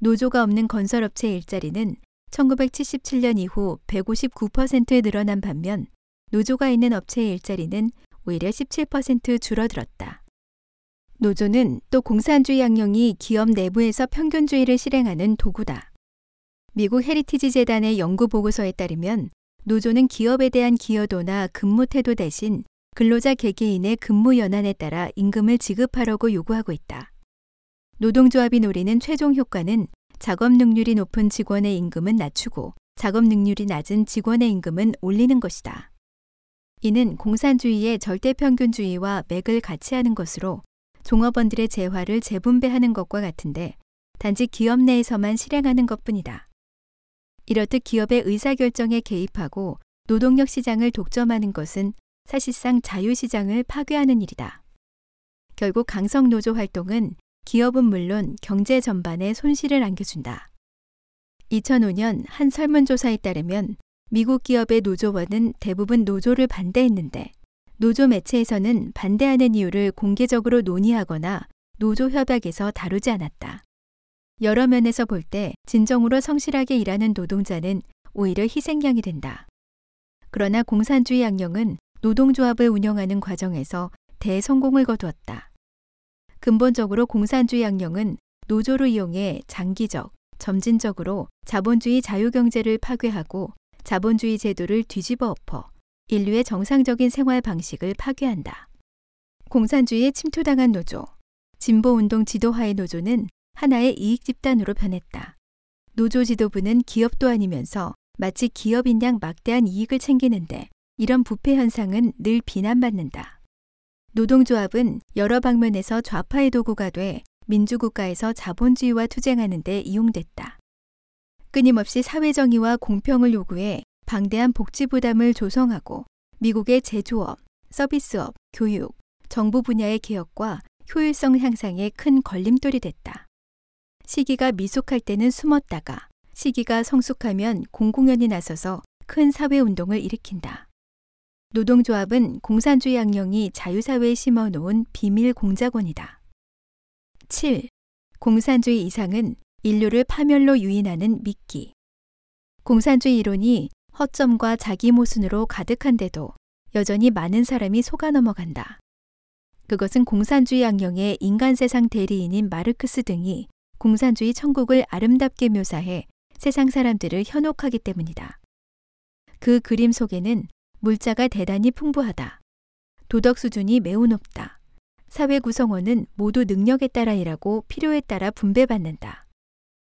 노조가 없는 건설업체 일자리는 1977년 이후 159% 늘어난 반면 노조가 있는 업체의 일자리는 오히려 17% 줄어들었다. 노조는 또 공산주의 악령이 기업 내부에서 평균주의를 실행하는 도구다. 미국 헤리티지 재단의 연구 보고서에 따르면 노조는 기업에 대한 기여도나 근무 태도 대신 근로자 개개인의 근무 연한에 따라 임금을 지급하라고 요구하고 있다. 노동조합이 노리는 최종 효과는 작업 능률이 높은 직원의 임금은 낮추고 작업 능률이 낮은 직원의 임금은 올리는 것이다. 이는 공산주의의 절대평균주의와 맥을 같이 하는 것으로 종업원들의 재화를 재분배하는 것과 같은데 단지 기업 내에서만 실행하는 것 뿐이다. 이렇듯 기업의 의사결정에 개입하고 노동력 시장을 독점하는 것은 사실상 자유시장을 파괴하는 일이다. 결국 강성노조 활동은 기업은 물론 경제 전반에 손실을 안겨준다. 2005년 한 설문조사에 따르면 미국 기업의 노조원은 대부분 노조를 반대했는데 노조 매체에서는 반대하는 이유를 공개적으로 논의하거나 노조 협약에서 다루지 않았다. 여러 면에서 볼 때 진정으로 성실하게 일하는 노동자는 오히려 희생양이 된다. 그러나 공산주의 양령은 노동조합을 운영하는 과정에서 대성공을 거두었다. 근본적으로 공산주의 양령은 노조를 이용해 장기적, 점진적으로 자본주의 자유경제를 파괴하고 자본주의 제도를 뒤집어 엎어 인류의 정상적인 생활 방식을 파괴한다. 공산주의에 침투당한 노조, 진보운동 지도하의 노조는 하나의 이익 집단으로 변했다. 노조 지도부는 기업도 아니면서 마치 기업인 양 막대한 이익을 챙기는데 이런 부패 현상은 늘 비난받는다. 노동조합은 여러 방면에서 좌파의 도구가 돼 민주국가에서 자본주의와 투쟁하는 데 이용됐다. 끊임없이 사회정의와 공평을 요구해 방대한 복지 부담을 조성하고 미국의 제조업, 서비스업, 교육, 정부 분야의 개혁과 효율성 향상에 큰 걸림돌이 됐다. 시기가 미숙할 때는 숨었다가 시기가 성숙하면 공공연히 나서서 큰 사회 운동을 일으킨다. 노동조합은 공산주의 양령이 자유사회에 심어 놓은 비밀 공작원이다. 7. 공산주의 이상은 인류를 파멸로 유인하는 미끼. 공산주의 이론이 허점과 자기 모순으로 가득한데도 여전히 많은 사람이 속아 넘어간다. 그것은 공산주의 양령의 인간 세상 대리인인 마르크스 등이 공산주의 천국을 아름답게 묘사해 세상 사람들을 현혹하기 때문이다. 그 그림 속에는 물자가 대단히 풍부하다. 도덕 수준이 매우 높다. 사회 구성원은 모두 능력에 따라 일하고 필요에 따라 분배받는다.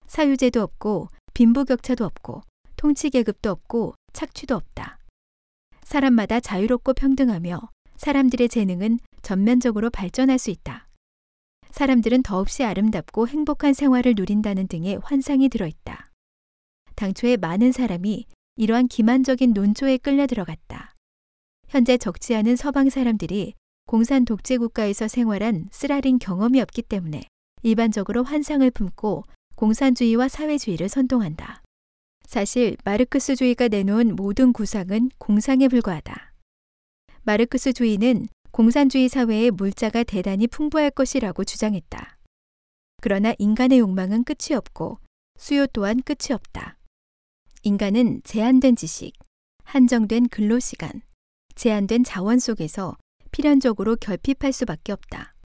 사유제도 없고 빈부격차도 없고 통치계급도 없고 착취도 없다. 사람마다 자유롭고 평등하며 사람들의 재능은 전면적으로 발전할 수 있다. 사람들은 더없이 아름답고 행복한 생활을 누린다는 등의 환상이 들어있다. 당초에 많은 사람이 이러한 기만적인 논조에 끌려 들어갔다. 현재 적지 않은 서방 사람들이 공산 독재 국가에서 생활한 쓰라린 경험이 없기 때문에 일반적으로 환상을 품고 공산주의와 사회주의를 선동한다. 사실 마르크스주의가 내놓은 모든 구상은 공상에 불과하다. 마르크스주의는 공산주의 사회의 물자가 대단히 풍부할 것이라고 주장했다. 그러나 인간의 욕망은 끝이 없고 수요 또한 끝이 없다. 인간은 제한된 지식, 한정된 근로 시간, 제한된 자원 속에서 필연적으로 결핍할 수밖에 없다.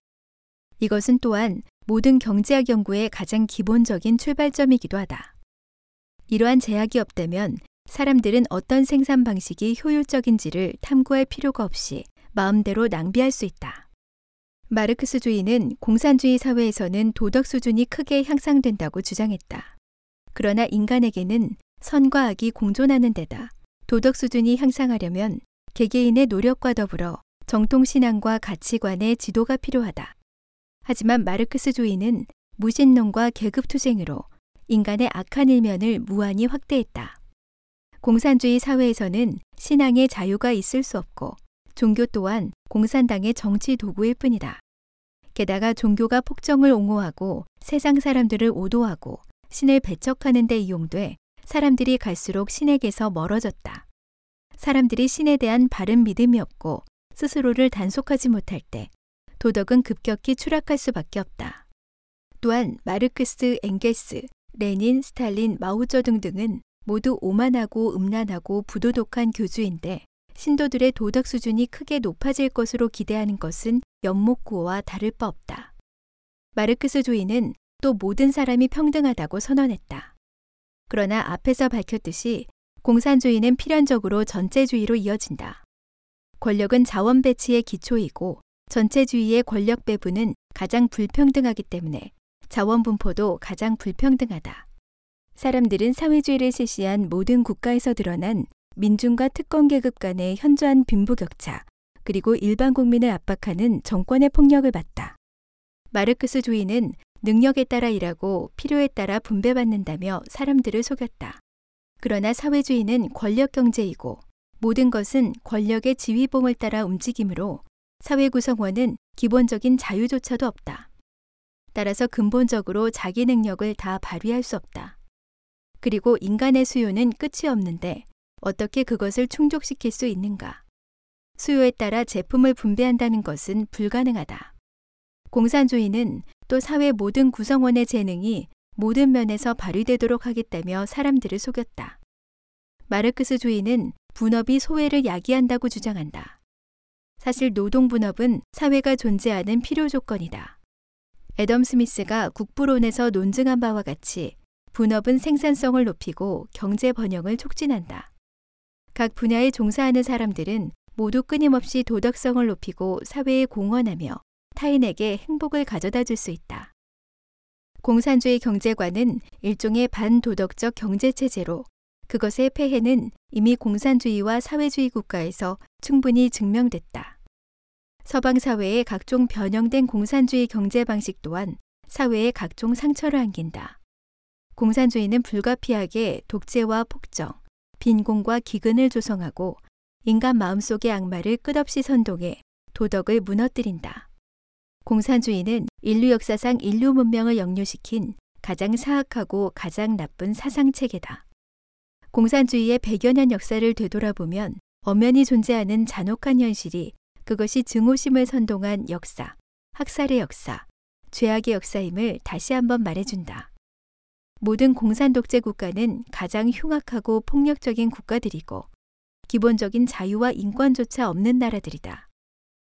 이것은 또한 모든 경제학 연구의 가장 기본적인 출발점이기도 하다. 이러한 제약이 없다면 사람들은 어떤 생산 방식이 효율적인지를 탐구할 필요가 없이 마음대로 낭비할 수 있다. 마르크스주의는 공산주의 사회에서는 도덕 수준이 크게 향상된다고 주장했다. 그러나 인간에게는 선과 악이 공존하는 데다 도덕 수준이 향상하려면 개개인의 노력과 더불어 정통신앙과 가치관의 지도가 필요하다. 하지만 마르크스 주의는 무신론과 계급투쟁으로 인간의 악한 일면을 무한히 확대했다. 공산주의 사회에서는 신앙의 자유가 있을 수 없고 종교 또한 공산당의 정치 도구일 뿐이다. 게다가 종교가 폭정을 옹호하고 세상 사람들을 오도하고 신을 배척하는 데 이용돼 사람들이 갈수록 신에게서 멀어졌다. 사람들이 신에 대한 바른 믿음이 없고 스스로를 단속하지 못할 때 도덕은 급격히 추락할 수밖에 없다. 또한 마르크스, 엥겔스, 레닌, 스탈린, 마오쩌둥 등은 모두 오만하고 음란하고 부도덕한 교주인데 신도들의 도덕 수준이 크게 높아질 것으로 기대하는 것은 연목구호와 다를 바 없다. 마르크스 주의는 또 모든 사람이 평등하다고 선언했다. 그러나 앞에서 밝혔듯이 공산주의는 필연적으로 전체주의로 이어진다. 권력은 자원 배치의 기초이고 전체주의의 권력 배분은 가장 불평등하기 때문에 자원 분포도 가장 불평등하다. 사람들은 사회주의를 실시한 모든 국가에서 드러난 민중과 특권 계급 간의 현저한 빈부격차, 그리고 일반 국민을 압박하는 정권의 폭력을 봤다. 마르크스 주의는 능력에 따라 일하고 필요에 따라 분배받는다며 사람들을 속였다. 그러나 사회주의는 권력 경제이고 모든 것은 권력의 지휘봉을 따라 움직이므로 사회 구성원은 기본적인 자유조차도 없다. 따라서 근본적으로 자기 능력을 다 발휘할 수 없다. 그리고 인간의 수요는 끝이 없는데 어떻게 그것을 충족시킬 수 있는가? 수요에 따라 제품을 분배한다는 것은 불가능하다. 공산주의는 또 사회 모든 구성원의 재능이 모든 면에서 발휘되도록 하겠다며 사람들을 속였다. 마르크스 주의는 분업이 소외를 야기한다고 주장한다. 사실 노동 분업은 사회가 존재하는 필요 조건이다. 애덤 스미스가 국부론에서 논증한 바와 같이 분업은 생산성을 높이고 경제 번영을 촉진한다. 각 분야에 종사하는 사람들은 모두 끊임없이 도덕성을 높이고 사회에 공헌하며 타인에게 행복을 가져다 줄 수 있다. 공산주의 경제관은 일종의 반도덕적 경제체제로 그것의 폐해는 이미 공산주의와 사회주의 국가에서 충분히 증명됐다. 서방 사회의 각종 변형된 공산주의 경제 방식 또한 사회에 각종 상처를 안긴다. 공산주의는 불가피하게 독재와 폭정, 빈곤과 기근을 조성하고 인간 마음속의 악마를 끝없이 선동해 도덕을 무너뜨린다. 공산주의는 인류 역사상 인류 문명을 역류시킨 가장 사악하고 가장 나쁜 사상 체계다. 공산주의의 100여 년 역사를 되돌아보면 엄연히 존재하는 잔혹한 현실이 그것이 증오심을 선동한 역사, 학살의 역사, 죄악의 역사임을 다시 한번 말해준다. 모든 공산 독재 국가는 가장 흉악하고 폭력적인 국가들이고 기본적인 자유와 인권조차 없는 나라들이다.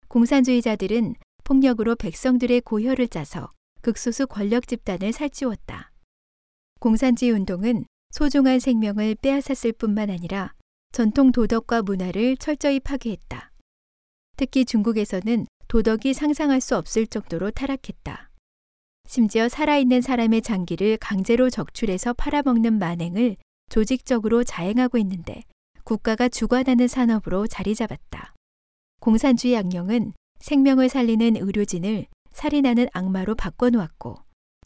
공산주의자들은 폭력으로 백성들의 고혈을 짜서 극소수 권력 집단을 살찌웠다. 공산주의 운동은 소중한 생명을 빼앗았을 뿐만 아니라 전통 도덕과 문화를 철저히 파괴했다. 특히 중국에서는 도덕이 상상할 수 없을 정도로 타락했다. 심지어 살아있는 사람의 장기를 강제로 적출해서 팔아먹는 만행을 조직적으로 자행하고 있는데 국가가 주관하는 산업으로 자리 잡았다. 공산주의 악령은 생명을 살리는 의료진을 살인하는 악마로 바꿔놓았고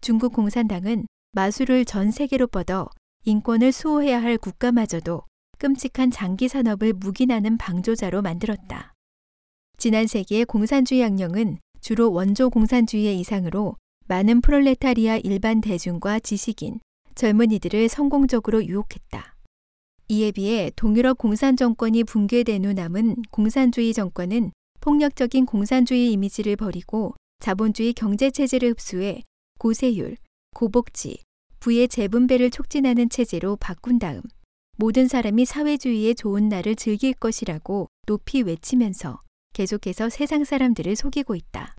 중국 공산당은 마술을 전 세계로 뻗어 인권을 수호해야 할 국가마저도 끔찍한 장기 산업을 묵인하는 방조자로 만들었다. 지난 세기의 공산주의 악령은 주로 원조 공산주의의 이상으로 많은 프롤레타리아 일반 대중과 지식인, 젊은이들을 성공적으로 유혹했다. 이에 비해 동유럽 공산 정권이 붕괴된 후 남은 공산주의 정권은 폭력적인 공산주의 이미지를 버리고 자본주의 경제 체제를 흡수해 고세율, 고복지, 부의 재분배를 촉진하는 체제로 바꾼 다음 모든 사람이 사회주의의 좋은 날을 즐길 것이라고 높이 외치면서 계속해서 세상 사람들을 속이고 있다.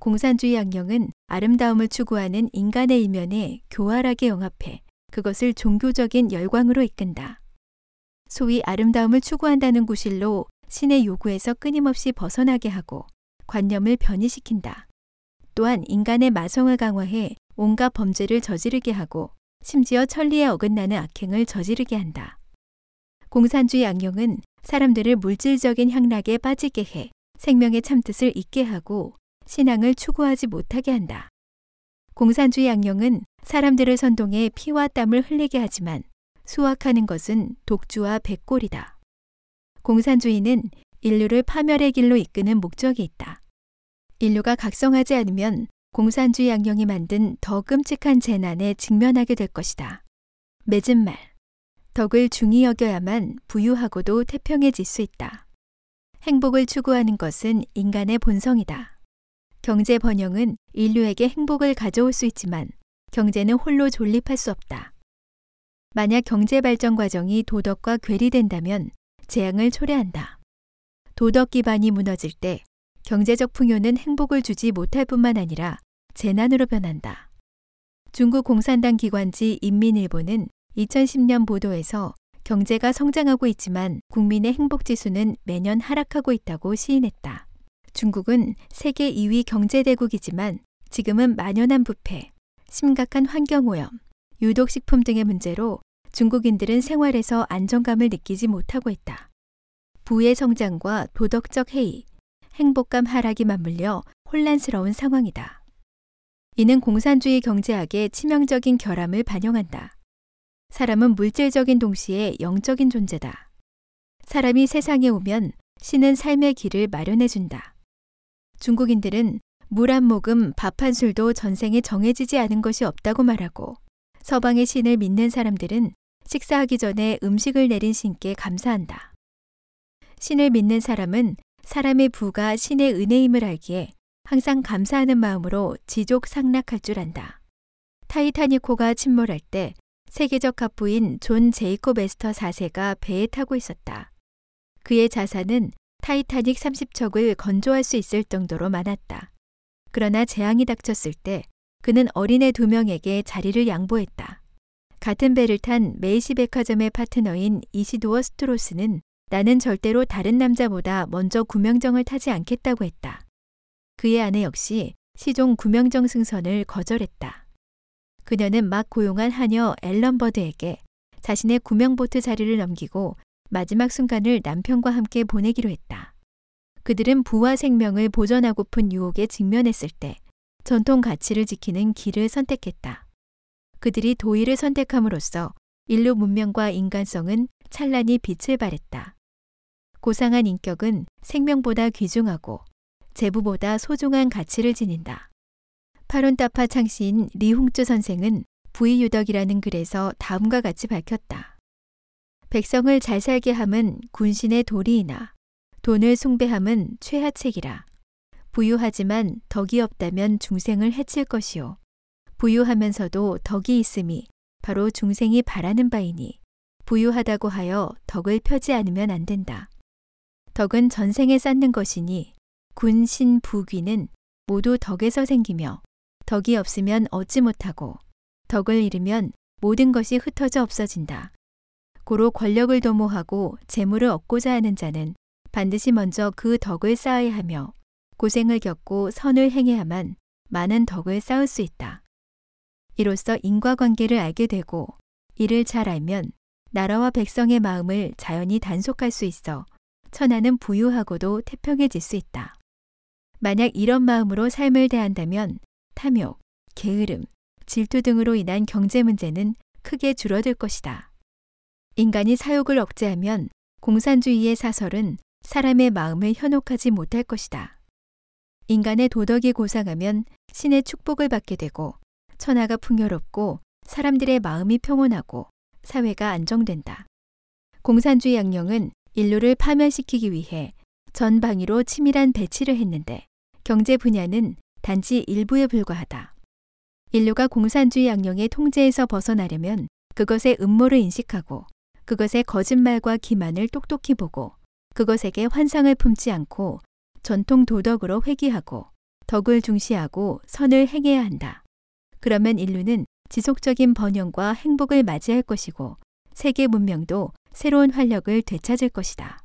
공산주의 악령은 아름다움을 추구하는 인간의 이면에 교활하게 영합해 그것을 종교적인 열광으로 이끈다. 소위 아름다움을 추구한다는 구실로 신의 요구에서 끊임없이 벗어나게 하고 관념을 변이시킨다. 또한 인간의 마성을 강화해 온갖 범죄를 저지르게 하고 심지어 천리에 어긋나는 악행을 저지르게 한다. 공산주의 악령은 사람들을 물질적인 향락에 빠지게 해 생명의 참뜻을 잊게 하고 신앙을 추구하지 못하게 한다. 공산주의 악령은 사람들을 선동해 피와 땀을 흘리게 하지만 수확하는 것은 독주와 백골이다. 공산주의는 인류를 파멸의 길로 이끄는 목적이 있다. 인류가 각성하지 않으면 공산주의 악령이 만든 더 끔찍한 재난에 직면하게 될 것이다. 맺은 말. 덕을 중히 여겨야만 부유하고도 태평해질 수 있다. 행복을 추구하는 것은 인간의 본성이다. 경제 번영은 인류에게 행복을 가져올 수 있지만 경제는 홀로 존립할 수 없다. 만약 경제 발전 과정이 도덕과 괴리된다면 재앙을 초래한다. 도덕 기반이 무너질 때 경제적 풍요는 행복을 주지 못할 뿐만 아니라 재난으로 변한다. 중국 공산당 기관지 인민일보는 2010년 보도에서 경제가 성장하고 있지만 국민의 행복 지수는 매년 하락하고 있다고 시인했다. 중국은 세계 2위 경제대국이지만 지금은 만연한 부패, 심각한 환경오염, 유독식품 등의 문제로 중국인들은 생활에서 안정감을 느끼지 못하고 있다. 부의 성장과 도덕적 해이, 행복감 하락이 맞물려 혼란스러운 상황이다. 이는 공산주의 경제학의 치명적인 결함을 반영한다. 사람은 물질적인 동시에 영적인 존재다. 사람이 세상에 오면 신은 삶의 길을 마련해준다. 중국인들은 물 한 모금, 밥 한 술도 전생에 정해지지 않은 것이 없다고 말하고 서방의 신을 믿는 사람들은 식사하기 전에 음식을 내린 신께 감사한다. 신을 믿는 사람은 사람의 부가 신의 은혜임을 알기에 항상 감사하는 마음으로 지족 상락할 줄 안다. 타이타닉호가 침몰할 때 세계적 갑부인 존 제이콥 에스터 4세가 배에 타고 있었다. 그의 자산은 타이타닉 30척을 건조할 수 있을 정도로 많았다. 그러나 재앙이 닥쳤을 때 그는 어린애 두 명에게 자리를 양보했다. 같은 배를 탄 메이시 백화점의 파트너인 이시도어 스트로스는 나는 절대로 다른 남자보다 먼저 구명정을 타지 않겠다고 했다. 그의 아내 역시 시종 구명정 승선을 거절했다. 그녀는 막 고용한 하녀 앨런 버드에게 자신의 구명보트 자리를 넘기고 마지막 순간을 남편과 함께 보내기로 했다. 그들은 부와 생명을 보존하고픈 유혹에 직면했을 때 전통 가치를 지키는 길을 선택했다. 그들이 도의를 선택함으로써 인류 문명과 인간성은 찬란히 빛을 발했다. 고상한 인격은 생명보다 귀중하고 재부보다 소중한 가치를 지닌다. 파론타파 창시인 리홍주 선생은 부의유덕이라는 글에서 다음과 같이 밝혔다. 백성을 잘 살게 함은 군신의 도리이나 돈을 숭배함은 최하책이라. 부유하지만 덕이 없다면 중생을 해칠 것이요. 부유하면서도 덕이 있음이 바로 중생이 바라는 바이니 부유하다고 하여 덕을 펴지 않으면 안 된다. 덕은 전생에 쌓는 것이니 군신 부귀는 모두 덕에서 생기며 덕이 없으면 얻지 못하고 덕을 잃으면 모든 것이 흩어져 없어진다. 고로 권력을 도모하고 재물을 얻고자 하는 자는 반드시 먼저 그 덕을 쌓아야 하며 고생을 겪고 선을 행해야만 많은 덕을 쌓을 수 있다. 이로써 인과관계를 알게 되고 이를 잘 알면 나라와 백성의 마음을 자연히 단속할 수 있어 천하는 부유하고도 태평해질 수 있다. 만약 이런 마음으로 삶을 대한다면 탐욕, 게으름, 질투 등으로 인한 경제 문제는 크게 줄어들 것이다. 인간이 사욕을 억제하면 공산주의의 사설은 사람의 마음을 현혹하지 못할 것이다. 인간의 도덕이 고상하면 신의 축복을 받게 되고 천하가 풍요롭고 사람들의 마음이 평온하고 사회가 안정된다. 공산주의 양령은 인류를 파멸시키기 위해 전 방위로 치밀한 배치를 했는데 경제 분야는 단지 일부에 불과하다. 인류가 공산주의 양령의 통제에서 벗어나려면 그것의 음모를 인식하고 그것의 거짓말과 기만을 똑똑히 보고 그것에게 환상을 품지 않고 전통 도덕으로 회귀하고 덕을 중시하고 선을 행해야 한다. 그러면 인류는 지속적인 번영과 행복을 맞이할 것이고 세계 문명도 새로운 활력을 되찾을 것이다.